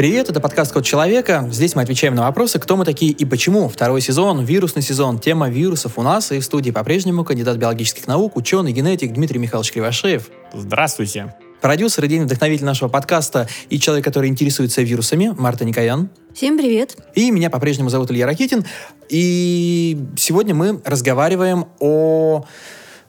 Привет, это подкаст «Код человека». Здесь мы отвечаем на вопросы, кто мы такие и почему. Второй сезон, вирусный сезон, тема вирусов у нас. И в студии по-прежнему кандидат биологических наук, ученый, генетик Дмитрий Михайлович Кривошеев. Здравствуйте. Продюсер и день вдохновитель нашего подкаста и человек, который интересуется вирусами, Марта Никоян. Всем привет. И меня по-прежнему зовут Илья Ракитин. И сегодня мы разговариваем о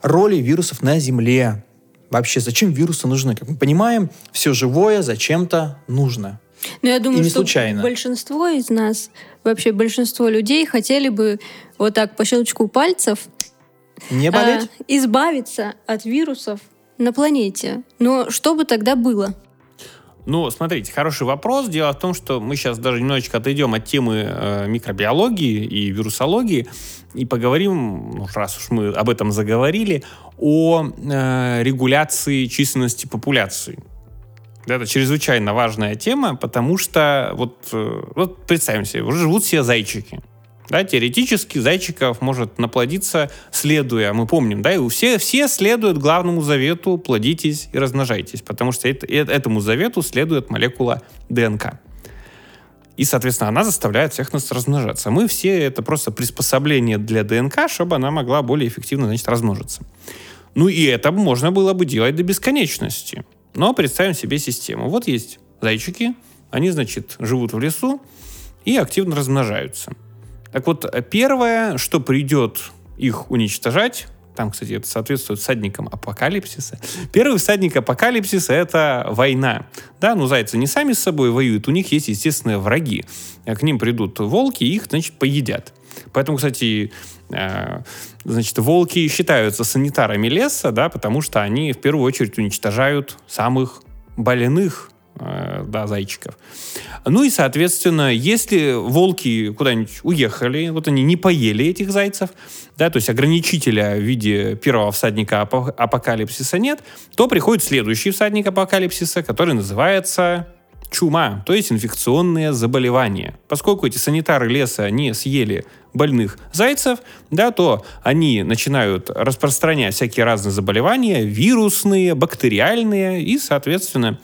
роли вирусов на Земле. Вообще, зачем вирусы нужны? Как мы понимаем, все живое зачем-то нужно. Но я думаю, И не что случайно. большинство из нас, вообще большинство людей хотели бы вот так по щелчку пальцев Не болеть? а, избавиться от вирусов на планете. Но что бы тогда было? Ну, смотрите, хороший вопрос. Дело в том, что мы сейчас даже немножечко отойдем от темы э, микробиологии и вирусологии и поговорим, ну, раз уж мы об этом заговорили, о э, регуляции численности популяции. Это чрезвычайно важная тема, потому что вот, э, вот представим себе, живут все зайчики. Да, теоретически зайчиков может наплодиться, следуя, мы помним, да, и все, все следуют главному завету «плодитесь и размножайтесь», потому что это, этому завету следует молекула ДНК. И, соответственно, она заставляет всех нас размножаться. Мы все это просто приспособление для ДНК, чтобы она могла более эффективно, значит, размножиться. Ну и это можно было бы делать до бесконечности. Но представим себе систему. Вот есть зайчики, они, значит, живут в лесу и активно размножаются. Так вот, первое, что придет их уничтожать, там, кстати, это соответствует всадникам апокалипсиса. Первый всадник апокалипсиса — это война. Да, ну зайцы не сами с собой воюют, у них есть, естественные враги. К ним придут волки, их, значит, поедят. Поэтому, кстати, э, значит, волки считаются санитарами леса, да, потому что они в первую очередь уничтожают самых больных э, да, зайчиков. Ну и, соответственно, если волки куда-нибудь уехали, вот они не поели этих зайцев, да, то есть ограничителя в виде первого всадника апо- апокалипсиса нет, то приходит следующий всадник апокалипсиса, который называется чума, то есть инфекционные заболевания. Поскольку эти санитары леса не съели больных зайцев, да, то они начинают распространять всякие разные заболевания, вирусные, бактериальные, и, соответственно,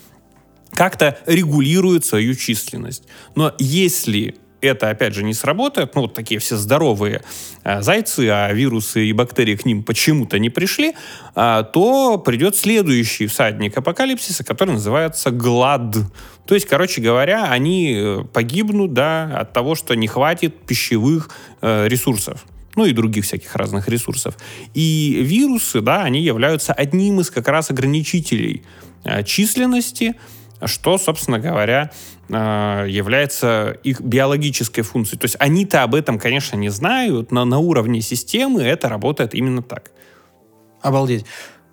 как-то регулируют свою численность. Но если это, опять же, не сработает, ну, вот такие все здоровые э, зайцы, а вирусы и бактерии к ним почему-то не пришли, а, то придет следующий всадник апокалипсиса, который называется глад. То есть, короче говоря, они э, погибнут, да, от того, что не хватит пищевых э, ресурсов ну и других всяких разных ресурсов. И вирусы, да, они являются одним из как раз ограничителей э, численности, что, собственно говоря, э, является их биологической функцией. То есть они-то об этом, конечно, не знают, но на уровне системы это работает именно так. Обалдеть.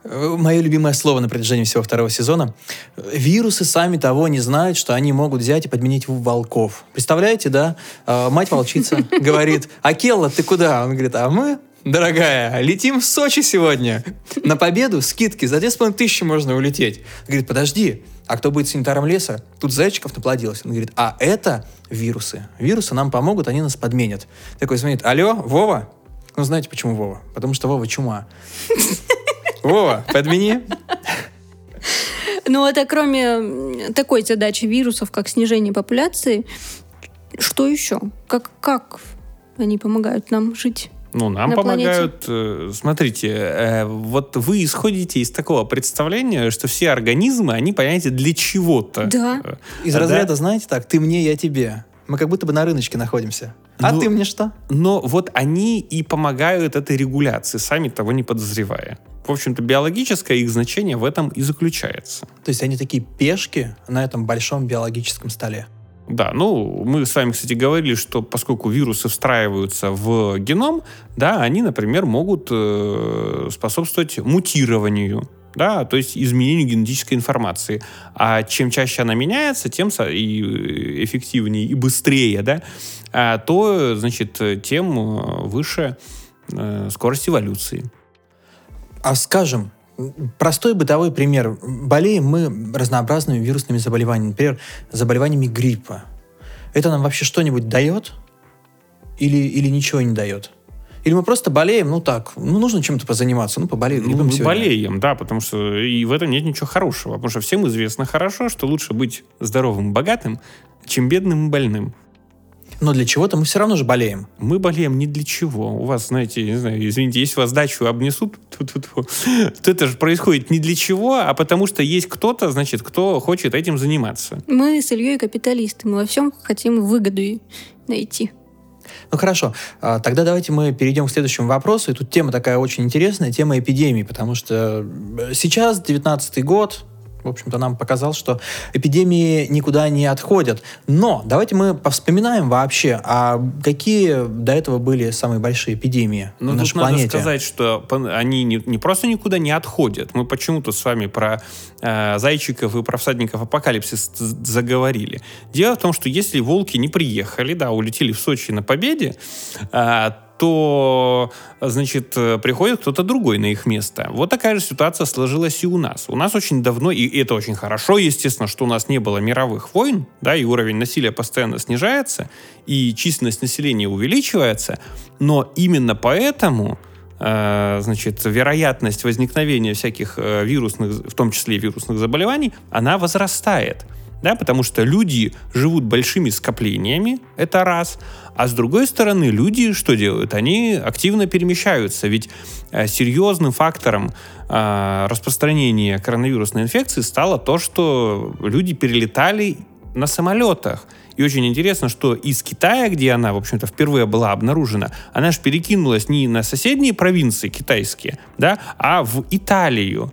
Э, Мое любимое слово на протяжении всего второго сезона. Вирусы сами того не знают, что они могут взять и подменить волков. Представляете, да? Э, Мать волчица говорит, Акелла, ты куда? Он говорит, а мы, дорогая, летим в Сочи сегодня. На победу скидки за 2,5 тысячи можно улететь. Говорит, подожди, а кто будет санитаром леса? Тут зайчиков наплодилось. Он говорит, а это вирусы. Вирусы нам помогут, они нас подменят. Такой звонит, алло, Вова? Ну, знаете, почему Вова? Потому что Вова чума. Вова, подмени. Ну, это кроме такой задачи вирусов, как снижение популяции, что еще? Как, как они помогают нам жить? Ну, нам На планете. помогают... э, Смотрите, э, вот вы исходите из такого представления, что все организмы, они, понимаете, для чего-то. Да. Из да? разряда, знаете так, ты мне, я тебе. Мы как будто бы на рыночке находимся. А Ну, ты мне что? Но вот они и помогают этой регуляции, сами того не подозревая. В общем-то, биологическое их значение в этом и заключается. То есть они такие пешки на этом большом биологическом столе. Да, ну, мы с вами, кстати, говорили, что поскольку вирусы встраиваются в геном, да, они, например, могут э, способствовать мутированию, да, то есть изменению генетической информации. А чем чаще она меняется, тем и эффективнее и быстрее, да, а, то, значит, тем э, выше э, скорость эволюции. А скажем, простой бытовой пример. Болеем мы разнообразными вирусными заболеваниями. Например, заболеваниями гриппа. Это нам вообще что-нибудь дает? Или, или ничего не дает? Или мы просто болеем, ну так, ну нужно чем-то позаниматься, ну поболеем Ну, мы сегодня. болеем, да, потому что и в этом нет ничего хорошего. Потому что всем известно хорошо, что лучше быть здоровым и богатым, чем бедным и больным. Но для чего-то мы все равно же болеем. Мы болеем не для чего. У вас, знаете, не знаю, извините, если вас дачу обнесут, то, то это же происходит не для чего, а потому что есть кто-то, значит, кто хочет этим заниматься. Мы с Ильей капиталисты, мы во всем хотим выгоду найти. Ну хорошо, а, тогда давайте мы перейдем к следующему вопросу. И тут тема такая очень интересная, тема эпидемии, потому что э, сейчас, 19 год, в общем-то, нам показал, что эпидемии никуда не отходят. Но давайте мы повспоминаем вообще, а какие до этого были самые большие эпидемии ну, на нашей надо планете? сказать, что они не, не просто никуда не отходят. Мы почему-то с вами про э, зайчиков и про всадников апокалипсис заговорили. Дело в том, что если волки не приехали, да, улетели в Сочи на победе, э, то, значит, приходит кто-то другой на их место. Вот такая же ситуация сложилась и у нас. У нас очень давно, и это очень хорошо, естественно, что у нас не было мировых войн, да, и уровень насилия постоянно снижается, и численность населения увеличивается, но именно поэтому э, значит, вероятность возникновения всяких э, вирусных, в том числе вирусных заболеваний, она возрастает да, потому что люди живут большими скоплениями, это раз, а с другой стороны люди что делают? Они активно перемещаются, ведь э, серьезным фактором э, распространения коронавирусной инфекции стало то, что люди перелетали на самолетах. И очень интересно, что из Китая, где она, в общем-то, впервые была обнаружена, она же перекинулась не на соседние провинции китайские, да, а в Италию.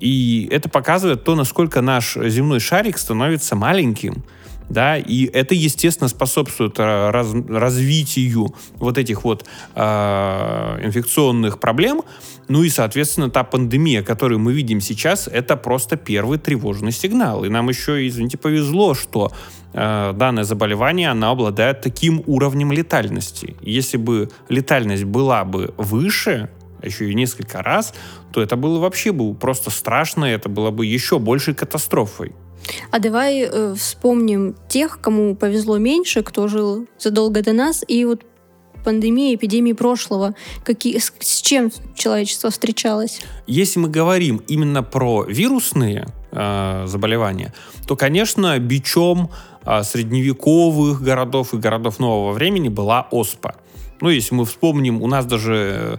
И это показывает то, насколько наш земной шарик становится маленьким. Да, и это, естественно, способствует э, раз, развитию вот этих вот э, инфекционных проблем. Ну и, соответственно, та пандемия, которую мы видим сейчас, это просто первый тревожный сигнал. И нам еще, извините, повезло, что э, данное заболевание, оно обладает таким уровнем летальности. Если бы летальность была бы выше, еще и несколько раз, то это было вообще бы просто страшно, это было бы еще большей катастрофой. А давай э, вспомним тех, кому повезло меньше, кто жил задолго до нас, и вот пандемии, эпидемии прошлого, какие, с, с чем человечество встречалось? Если мы говорим именно про вирусные э, заболевания, то, конечно, бичом э, средневековых городов и городов нового времени была оспа. Ну, если мы вспомним, у нас даже Э,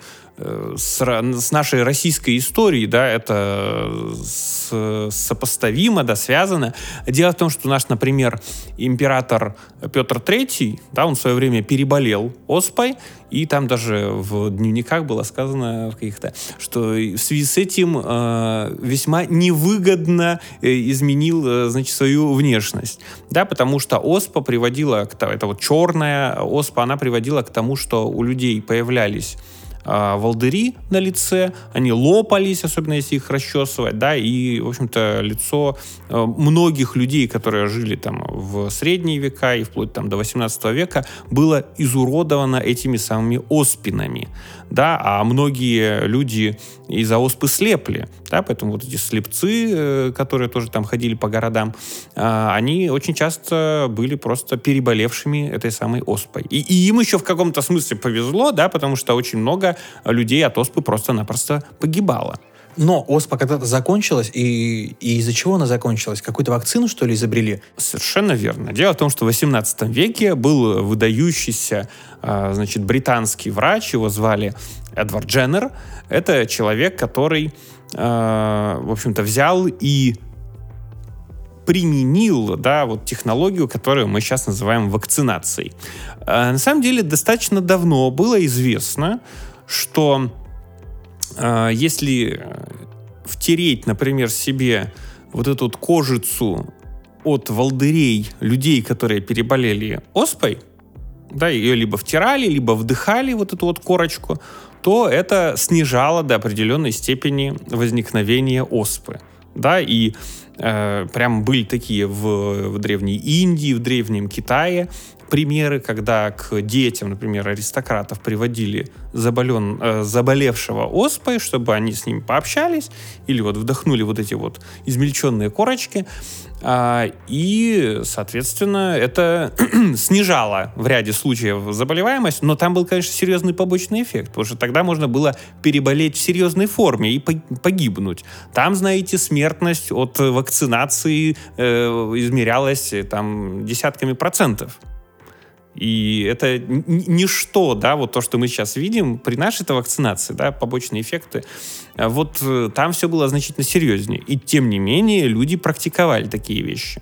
с, с нашей российской историей, да, это с, сопоставимо, да, связано. Дело в том, что наш, например, император Петр III, да, он в свое время переболел оспой, и там даже в дневниках было сказано в каких-то, что в связи с этим э, весьма невыгодно э, изменил, э, значит, свою внешность, да, потому что оспа приводила к это вот черная оспа, она приводила к тому, что у людей появлялись э, волдыри на лице, они лопались, особенно если их расчесывать, да, и, в общем-то, лицо э, многих людей, которые жили там в средние века и вплоть там до 18 века, было изуродовано этими самыми оспинами, да, а многие люди из-за оспы слепли, да, поэтому вот эти слепцы, э, которые тоже там ходили по городам, э, они очень часто были просто переболевшими этой самой оспой. И, и им еще в каком-то смысле повезло, да, потому что очень много людей от оспы просто-напросто погибало. Но оспа когда-то закончилась, и, и из-за чего она закончилась? Какую-то вакцину, что ли, изобрели? Совершенно верно. Дело в том, что в 18 веке был выдающийся а, значит, британский врач, его звали Эдвард Дженнер. Это человек, который, а, в общем-то, взял и применил, да, вот технологию, которую мы сейчас называем вакцинацией. А, на самом деле, достаточно давно было известно, что э, если втереть, например, себе вот эту вот кожицу от волдырей людей, которые переболели оспой, да, ее либо втирали, либо вдыхали вот эту вот корочку, то это снижало до определенной степени возникновения оспы. Да, и э, прям были такие в, в Древней Индии, в Древнем Китае примеры, когда к детям, например, аристократов приводили заболен, э, заболевшего оспой, чтобы они с ним пообщались, или вот вдохнули вот эти вот измельченные корочки, и, соответственно, это снижало в ряде случаев заболеваемость, но там был, конечно, серьезный побочный эффект, потому что тогда можно было переболеть в серьезной форме и погибнуть. Там, знаете, смертность от вак вакцинации э, измерялась э, там десятками процентов. И это ничто, да, вот то, что мы сейчас видим при нашей-то вакцинации, да, побочные эффекты, а вот э, там все было значительно серьезнее. И тем не менее люди практиковали такие вещи.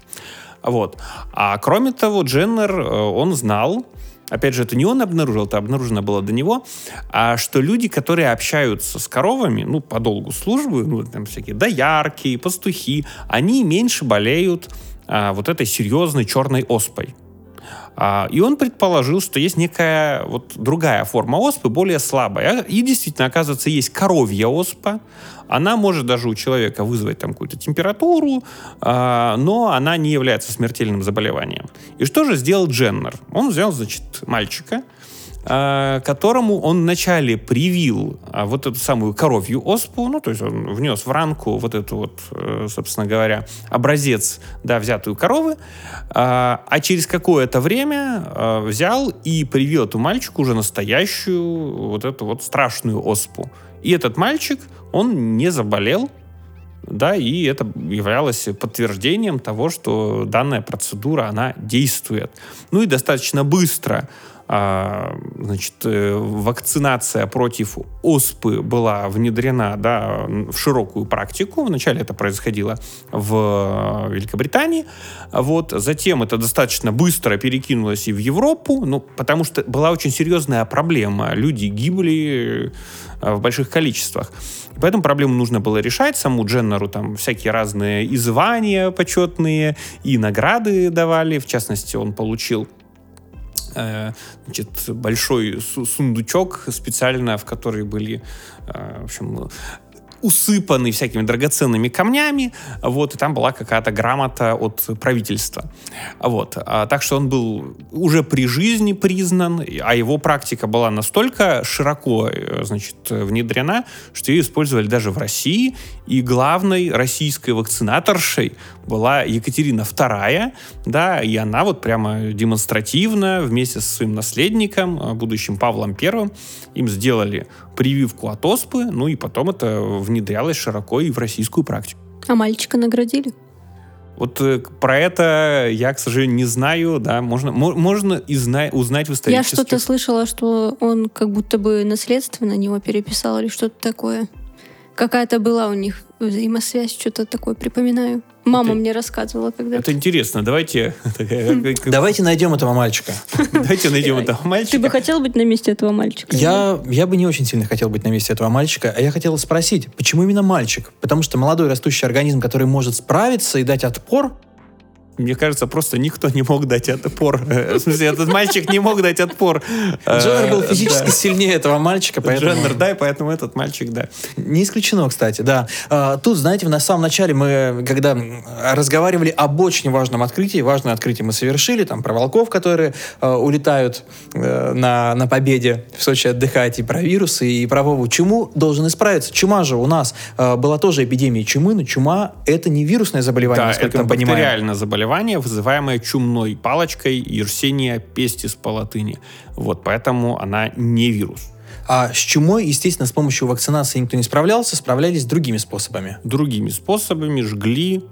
Вот. А кроме того, Дженнер, э, он знал, опять же, это не он обнаружил, это обнаружено было до него, а что люди, которые общаются с коровами, ну, по долгу службы, ну, там всякие доярки, пастухи, они меньше болеют а, вот этой серьезной черной оспой. А, и он предположил, что есть некая вот другая форма оспы, более слабая. И действительно, оказывается, есть коровья оспа. Она может даже у человека вызвать там какую-то температуру, а, но она не является смертельным заболеванием. И что же сделал Дженнер? Он взял, значит, мальчика, которому он вначале привил а, вот эту самую коровью оспу, ну, то есть он внес в ранку вот эту вот, э, собственно говоря, образец, да, взятую коровы, а, а через какое-то время э, взял и привил эту мальчику уже настоящую вот эту вот страшную оспу. И этот мальчик, он не заболел, да, и это являлось подтверждением того, что данная процедура, она действует. Ну и достаточно быстро значит, э, вакцинация против оспы была внедрена да, в широкую практику. Вначале это происходило в Великобритании. Вот. Затем это достаточно быстро перекинулось и в Европу, ну, потому что была очень серьезная проблема. Люди гибли э, в больших количествах. Поэтому проблему нужно было решать. Саму Дженнеру там всякие разные и звания почетные, и награды давали. В частности, он получил значит, большой сундучок специально, в который были, э, в общем, усыпанный всякими драгоценными камнями, вот, и там была какая-то грамота от правительства. Вот. А, так что он был уже при жизни признан, а его практика была настолько широко, э, значит, внедрена, что ее использовали даже в России, и главной российской вакцинаторшей была Екатерина II, да, и она вот прямо демонстративно вместе со своим наследником, э, будущим Павлом I, им сделали прививку от оспы, ну и потом это внедрялось широко и в российскую практику. А мальчика наградили? Вот э, про это я, к сожалению, не знаю, да, можно, можно и зна- узнать в исторических... Я что-то слышала, что он как будто бы наследство на него переписал или что-то такое. Какая-то была у них взаимосвязь, что-то такое припоминаю. Мама это, мне рассказывала когда Это интересно. Давайте... Давайте найдем этого мальчика. Давайте найдем этого мальчика. Ты бы хотел быть на месте этого мальчика? Я, я бы не очень сильно хотел быть на месте этого мальчика. А я хотел спросить, почему именно мальчик? Потому что молодой растущий организм, который может справиться и дать отпор, мне кажется, просто никто не мог дать отпор. Э, в смысле, этот мальчик не мог дать отпор. Дженнер был э, физически да. сильнее этого мальчика, поэтому... Дженнер, да, и поэтому этот мальчик, да. Не исключено, кстати, да. А, тут, знаете, на самом начале мы, когда разговаривали об очень важном открытии, важное открытие мы совершили, там, про волков, которые э, улетают на, на победе в Сочи отдыхать, и про вирусы, и про Вову. Чему должен исправиться? Чума же у нас была тоже эпидемия чумы, но чума — это не вирусное заболевание, да, насколько это мы понимаем. бактериальное заболевание заболевание, вызываемое чумной палочкой Yersinia pestis по латыни. Вот, поэтому она не вирус. А с чумой, естественно, с помощью вакцинации никто не справлялся, справлялись другими способами. Другими способами, жгли,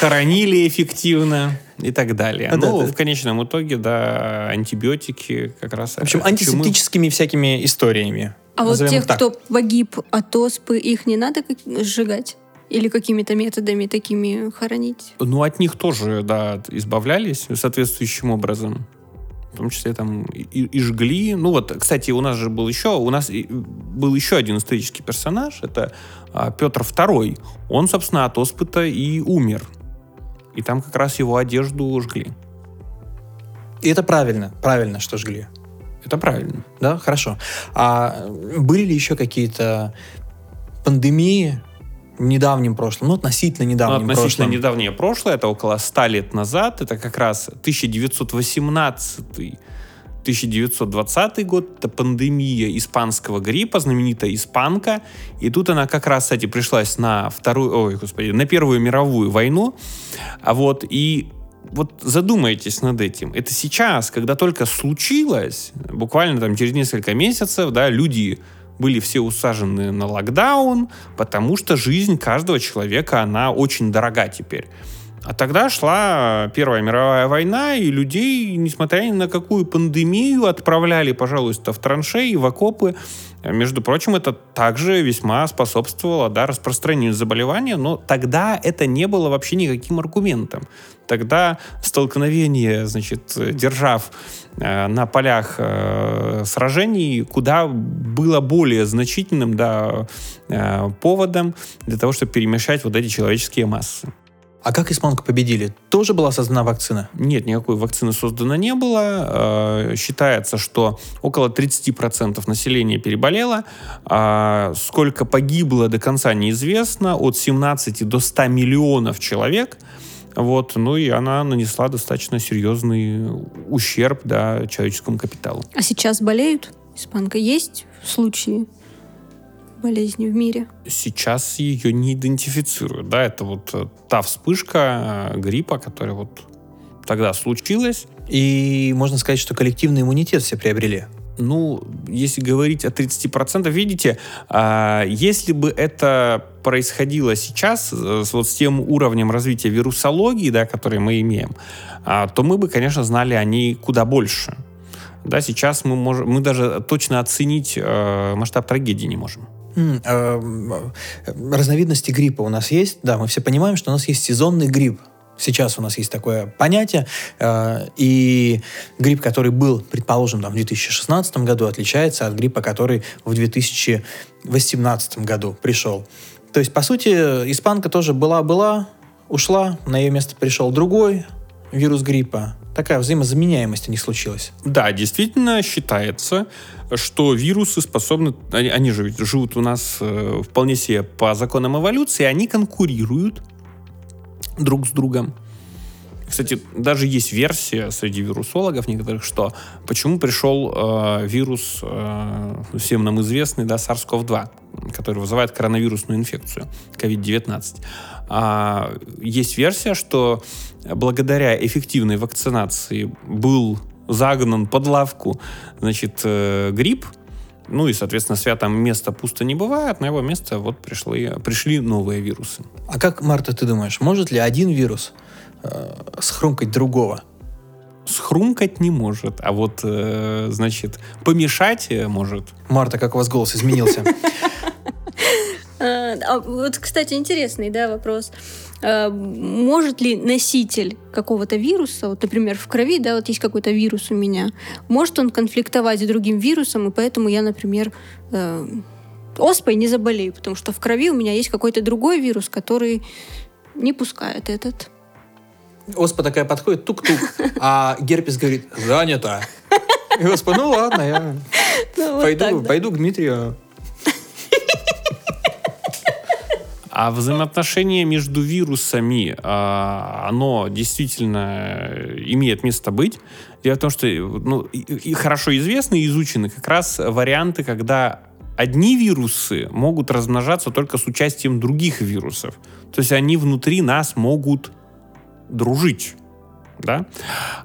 хоронили эффективно и так далее. А, ну, да, в конечном итоге, да, антибиотики как раз... В общем, антисептическими чумы. всякими историями. А вот тех, кто погиб от оспы, их не надо сжигать? Или какими-то методами такими хоронить? Ну, от них тоже, да, избавлялись соответствующим образом. В том числе там и, и жгли. Ну вот, кстати, у нас же был еще, у нас был еще один исторический персонаж, это а, Петр II. Он, собственно, от оспыта и умер. И там как раз его одежду жгли. И это правильно, правильно, что жгли. Это правильно. Да, хорошо. А были ли еще какие-то пандемии, недавнем прошлом, ну, относительно недавнем ну, относительно прошлом. недавнее прошлое, это около 100 лет назад, это как раз 1918 1920 год, это пандемия испанского гриппа, знаменитая испанка, и тут она как раз, кстати, пришлась на вторую, ой, господи, на Первую мировую войну, а вот, и вот задумайтесь над этим. Это сейчас, когда только случилось, буквально там через несколько месяцев, да, люди были все усажены на локдаун, потому что жизнь каждого человека, она очень дорога теперь. А тогда шла Первая мировая война, и людей, несмотря ни на какую пандемию, отправляли, пожалуйста, в траншеи, в окопы. Между прочим, это также весьма способствовало да, распространению заболевания, но тогда это не было вообще никаким аргументом. Тогда столкновение, значит, держав э, на полях э, сражений куда было более значительным да, э, поводом для того, чтобы перемешать вот эти человеческие массы. А как испанку победили? Тоже была создана вакцина? Нет, никакой вакцины создано не было. Э, считается, что около 30% населения переболело. А сколько погибло до конца неизвестно. От 17 до 100 миллионов человек. Вот, ну и она нанесла достаточно серьезный ущерб да, человеческому капиталу. А сейчас болеют? Испанка есть случаи? Болезни в мире? Сейчас ее не идентифицируют. Да, это вот э, та вспышка э, гриппа, которая вот тогда случилась. И можно сказать, что коллективный иммунитет все приобрели. Ну, если говорить о 30%, видите, а, если бы это происходило сейчас э, вот с тем уровнем развития вирусологии, да, который мы имеем, а, то мы бы, конечно, знали о ней куда больше. Да, сейчас мы можем, мы даже точно оценить масштаб трагедии не можем. А, разновидности гриппа у нас есть. Да, мы все понимаем, что у нас есть сезонный грипп. Сейчас у нас есть такое понятие, э, и грипп, который был, предположим, там, в 2016 году, отличается от гриппа, который в 2018 году пришел. То есть, по сути, испанка тоже была-была, ушла, на ее место пришел другой вирус гриппа. Такая взаимозаменяемость у них случилась. Да, действительно считается, что вирусы способны, они, они же живут у нас э, вполне себе по законам эволюции, они конкурируют друг с другом. Кстати, даже есть версия среди вирусологов некоторых, что почему пришел э, вирус, э, всем нам известный, да, SARS-CoV-2, который вызывает коронавирусную инфекцию, COVID-19. А, есть версия, что благодаря эффективной вакцинации был загнан под лавку, значит, э, грипп, ну и, соответственно, святом место пусто не бывает, на его место вот пришли, пришли новые вирусы. А как, Марта, ты думаешь, может ли один вирус э, схрумкать другого? Схрумкать не может, а вот, э, значит, помешать может. Марта, как у вас голос изменился? А, а вот, кстати, интересный да, вопрос. А, может ли носитель какого-то вируса, вот, например, в крови, да, вот есть какой-то вирус у меня, может он конфликтовать с другим вирусом, и поэтому я, например, э, оспой не заболею, потому что в крови у меня есть какой-то другой вирус, который не пускает этот. Оспа такая подходит, тук-тук, а герпес говорит, занято. И оспа, ну ладно, я ну, вот пойду, так, да. пойду к Дмитрию А взаимоотношение между вирусами, а, оно действительно имеет место быть. Дело в том, что ну, и хорошо известны и изучены как раз варианты, когда одни вирусы могут размножаться только с участием других вирусов. То есть они внутри нас могут дружить. Да?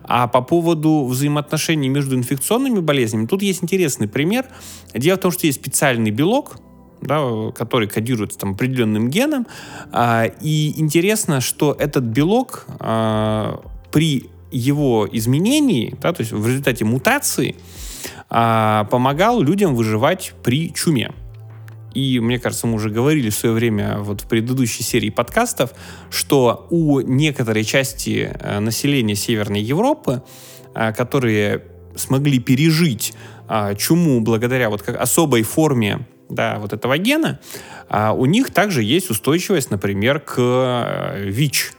А по поводу взаимоотношений между инфекционными болезнями, тут есть интересный пример. Дело в том, что есть специальный белок, да, который кодируется там, определенным геном. А, и интересно, что этот белок а, при его изменении, да, то есть в результате мутации, а, помогал людям выживать при чуме. И мне кажется, мы уже говорили в свое время вот в предыдущей серии подкастов, что у некоторой части э, населения Северной Европы, э, которые смогли пережить чуму благодаря вот как особой форме да, вот этого гена, у них также есть устойчивость, например, к э, ВИЧ.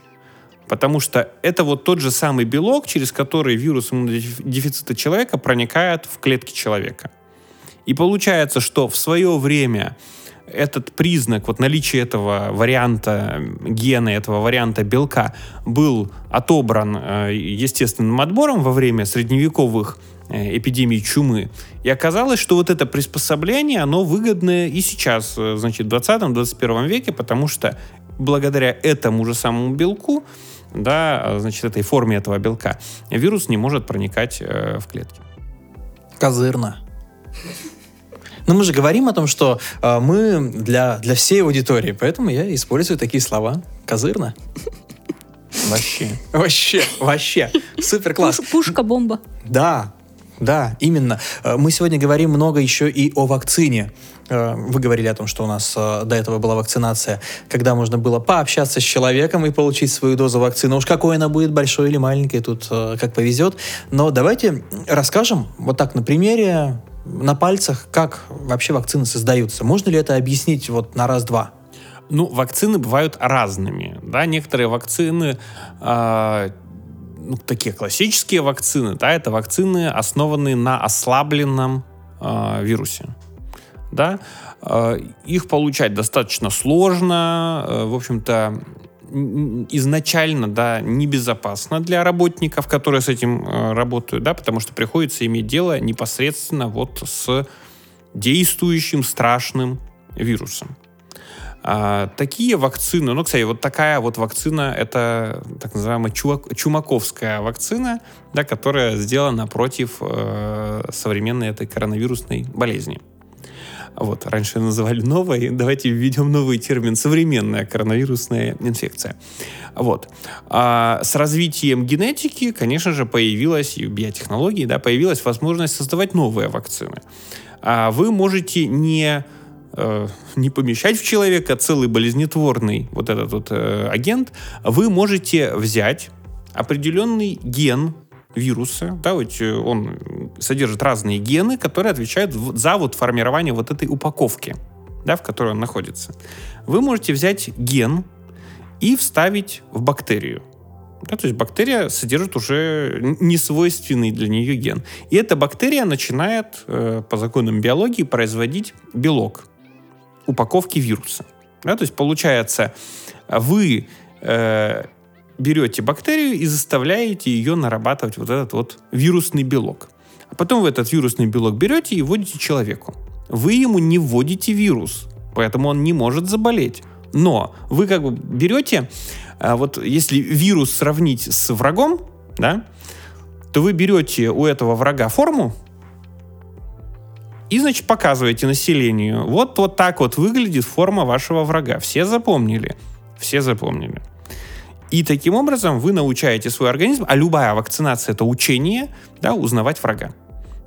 Потому что это вот тот же самый белок, через который вирус иммунодефицита человека проникает в клетки человека. И получается, что в свое время этот признак, вот наличие этого варианта гена, этого варианта белка был отобран э, естественным отбором во время средневековых Э, эпидемии чумы. И оказалось, что вот это приспособление, оно выгодное и сейчас, э, значит, в 20-21 веке, потому что благодаря этому же самому белку, да, значит, этой форме этого белка, вирус не может проникать в клетки. Козырно. Но мы же говорим о том, что э, мы для, для всей аудитории, поэтому я использую такие слова. Козырно. Вообще. Вообще, вообще. Супер класс. Пуш- Пушка-бомба. Да, да, именно. Э, Мы сегодня говорим много еще и о вакцине. Э, Вы говорили о том, что у нас э, до этого была вакцинация, когда можно было пообщаться с человеком и получить свою дозу вакцины. Уж какой она будет, большой или маленькой, тут как повезет. Но давайте расскажем вот так на примере, на пальцах, как вообще вакцины создаются. Можно ли это объяснить вот на раз-два? Ну, вакцины бывают разными. Да? Некоторые вакцины, а, ну, такие классические вакцины, да, это вакцины, основанные на ослабленном а, вирусе. Да? А, их получать достаточно сложно, э, в общем-то, изначально, да, небезопасно для работников, которые с этим э, работают, да, потому что приходится иметь дело непосредственно вот с действующим страшным вирусом. А, такие вакцины, ну, кстати, вот такая вот вакцина, это так называемая чувак- чумаковская вакцина, да, которая сделана против э, современной этой коронавирусной болезни. Вот, раньше называли новой, давайте введем новый термин современная коронавирусная инфекция. Вот. А с развитием генетики, конечно же, появилась и биотехнологии, да, появилась возможность создавать новые вакцины. А вы можете не э, не помещать в человека целый болезнетворный вот этот вот э, агент, вы можете взять определенный ген вируса, да, вот э, он содержит разные гены, которые отвечают за вот формирование вот этой упаковки, да, в которой он находится. Вы можете взять ген и вставить в бактерию. Да, то есть бактерия содержит уже несвойственный для нее ген. И эта бактерия начинает э, по законам биологии производить белок упаковки вируса. Да, то есть получается, вы э, берете бактерию и заставляете ее нарабатывать вот этот вот вирусный белок. А потом вы этот вирусный белок берете и вводите человеку. Вы ему не вводите вирус, поэтому он не может заболеть. Но вы как бы берете, а, вот если вирус сравнить с врагом, да, то вы берете у этого врага форму, и, значит, показываете населению. Вот, вот так вот выглядит форма вашего врага. Все запомнили. Все запомнили. И таким образом вы научаете свой организм, а любая вакцинация это учение, да, узнавать врага.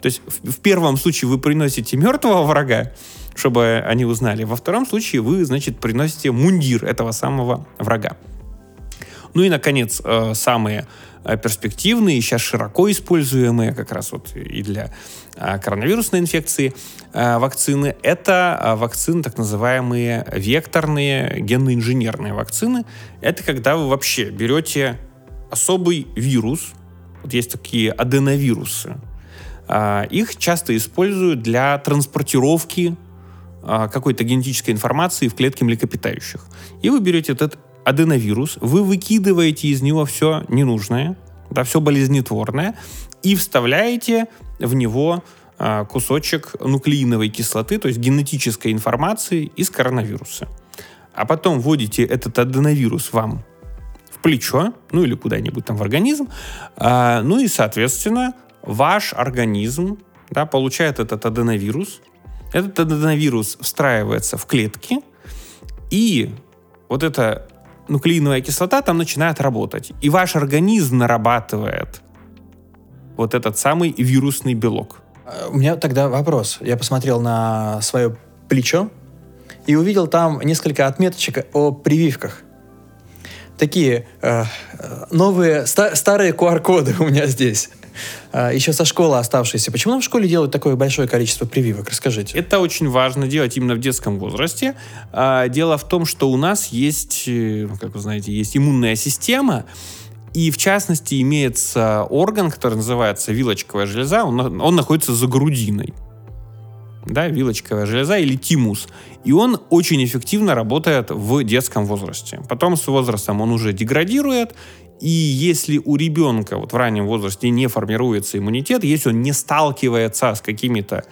То есть в, в первом случае вы приносите мертвого врага, чтобы они узнали. Во втором случае вы, значит, приносите мундир этого самого врага. Ну и, наконец, э, самые э, перспективные, сейчас широко используемые как раз вот и для э, коронавирусной инфекции вакцины, это вакцины так называемые векторные генно-инженерные вакцины. Это когда вы вообще берете особый вирус, вот есть такие аденовирусы, их часто используют для транспортировки а, какой-то генетической информации в клетки млекопитающих. И вы берете этот аденовирус, вы выкидываете из него все ненужное, да, все болезнетворное, и вставляете в него а, кусочек нуклеиновой кислоты, то есть генетической информации из коронавируса. А потом вводите этот аденовирус вам в плечо, ну или куда-нибудь там в организм, а, ну и, соответственно, ваш организм да, получает этот аденовирус, этот аденовирус встраивается в клетки, и вот эта нуклеиновая кислота там начинает работать. И ваш организм нарабатывает вот этот самый вирусный белок. Э, У меня тогда вопрос. Я посмотрел на свое плечо и увидел там несколько отметочек о прививках. Такие э, э, новые, ста- старые QR-коды у меня здесь. Э, еще со школы оставшиеся. Почему нам в школе делают такое большое количество прививок? Расскажите. Это очень важно делать именно в детском возрасте. А, Дело в том, что у нас есть, э, ну, как вы знаете, есть иммунная система, и в частности имеется орган, который называется вилочковая железа, он, он находится за грудиной. Да, вилочковая железа или тимус. И он очень эффективно работает в детском возрасте. Потом с возрастом он уже деградирует, и если у ребенка вот в раннем возрасте не формируется иммунитет, если он не сталкивается с какими-то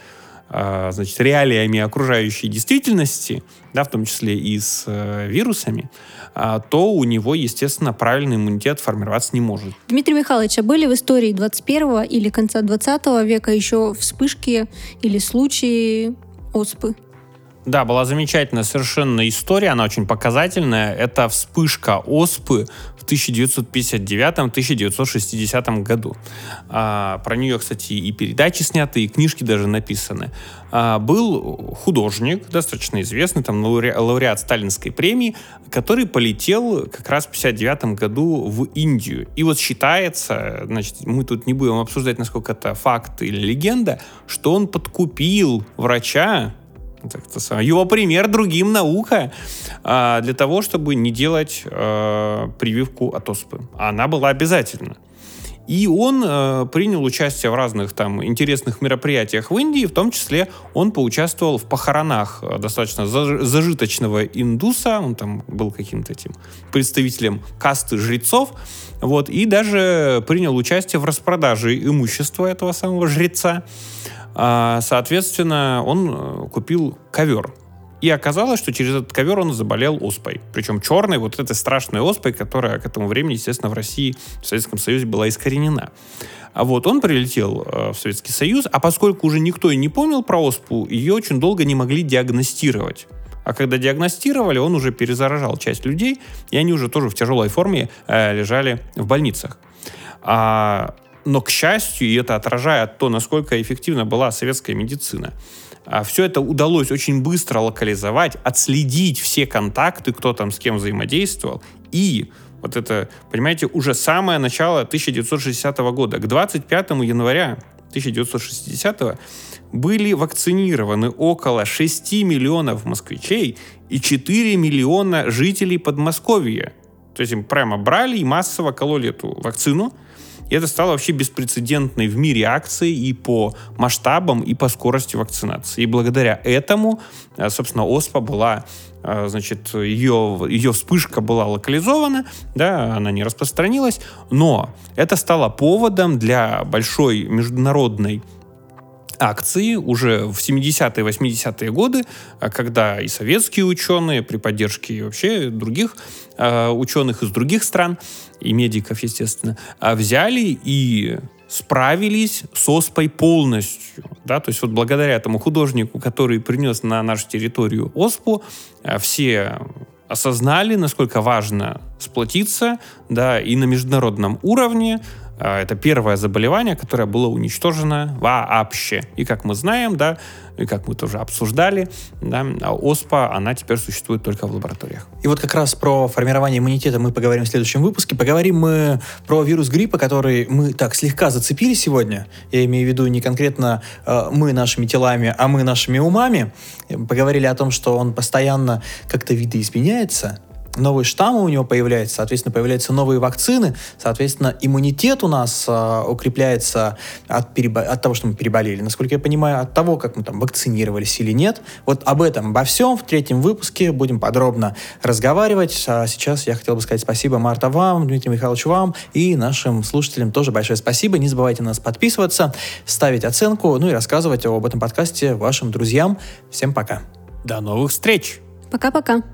а, значит, реалиями окружающей действительности, да, в том числе и с э, вирусами, а, то у него, естественно, правильный иммунитет формироваться не может. Дмитрий Михайлович, а были в истории 21 или конца 20 века еще вспышки или случаи оспы. Да, была замечательная совершенно история, она очень показательная. Это вспышка оспы в 1959-1960 году. А, про нее, кстати, и передачи сняты, и книжки даже написаны. А, был художник, достаточно известный, там лауре, лауреат Сталинской премии, который полетел как раз в 59 году в Индию. И вот считается, значит, мы тут не будем обсуждать, насколько это факт или легенда, что он подкупил врача, его пример другим наука а, для того, чтобы не делать э, прививку от оспы. Она была обязательна. И он э, принял участие в разных там интересных мероприятиях в Индии, в том числе он поучаствовал в похоронах достаточно зажиточного индуса, он там был каким-то этим представителем касты жрецов, вот, и даже принял участие в распродаже имущества этого самого жреца. А, соответственно, он э, купил ковер. И оказалось, что через этот ковер он заболел оспой. Причем черной, вот этой страшной оспой, которая к этому времени, естественно, в России, в Советском Союзе была искоренена. А вот он прилетел э, в Советский Союз, а поскольку уже никто и не помнил про оспу, ее очень долго не могли диагностировать. А когда диагностировали, он уже перезаражал часть людей, и они уже тоже в тяжелой форме э, лежали в больницах. А но, к счастью, и это отражает то, насколько эффективна была советская медицина, а все это удалось очень быстро локализовать, отследить все контакты, кто там с кем взаимодействовал, и вот это, понимаете, уже самое начало 1960 года, к 25 января 1960 были вакцинированы около 6 миллионов москвичей и 4 миллиона жителей Подмосковья. То есть им прямо брали и массово кололи эту вакцину, и это стало вообще беспрецедентной в мире акцией и по масштабам, и по скорости вакцинации. И благодаря этому, э, собственно, ОСПА была э, значит, ее, ее вспышка была локализована, да, она не распространилась, но это стало поводом для большой международной акции уже в 70-е, 80-е годы, а когда и советские ученые при поддержке вообще других э, ученых из других стран и медиков, естественно, а, взяли и справились с оспой полностью. Да? То есть вот благодаря этому художнику, который принес на нашу территорию оспу, все осознали, насколько важно сплотиться, да, и на международном уровне это первое заболевание, которое было уничтожено вообще. И как мы знаем, да, и как мы тоже обсуждали, да, ОСПА, она теперь существует только в лабораториях. И вот как раз про формирование иммунитета мы поговорим в следующем выпуске. Поговорим мы про вирус гриппа, который мы так слегка зацепили сегодня. Я имею в виду не конкретно э, мы нашими телами, а мы нашими умами. Поговорили о том, что он постоянно как-то видоизменяется, новые штаммы у него появляются, соответственно, появляются новые вакцины, соответственно, иммунитет у нас э, укрепляется от, перебо... от того, что мы переболели. Насколько я понимаю, от того, как мы там вакцинировались или нет. Вот об этом, обо всем в третьем выпуске будем подробно разговаривать. А сейчас я хотел бы сказать спасибо, Марта, вам, Дмитрий Михайлович, вам и нашим слушателям тоже большое спасибо. Не забывайте нас подписываться, ставить оценку, ну и рассказывать об этом подкасте вашим друзьям. Всем пока. До новых встреч! Пока-пока.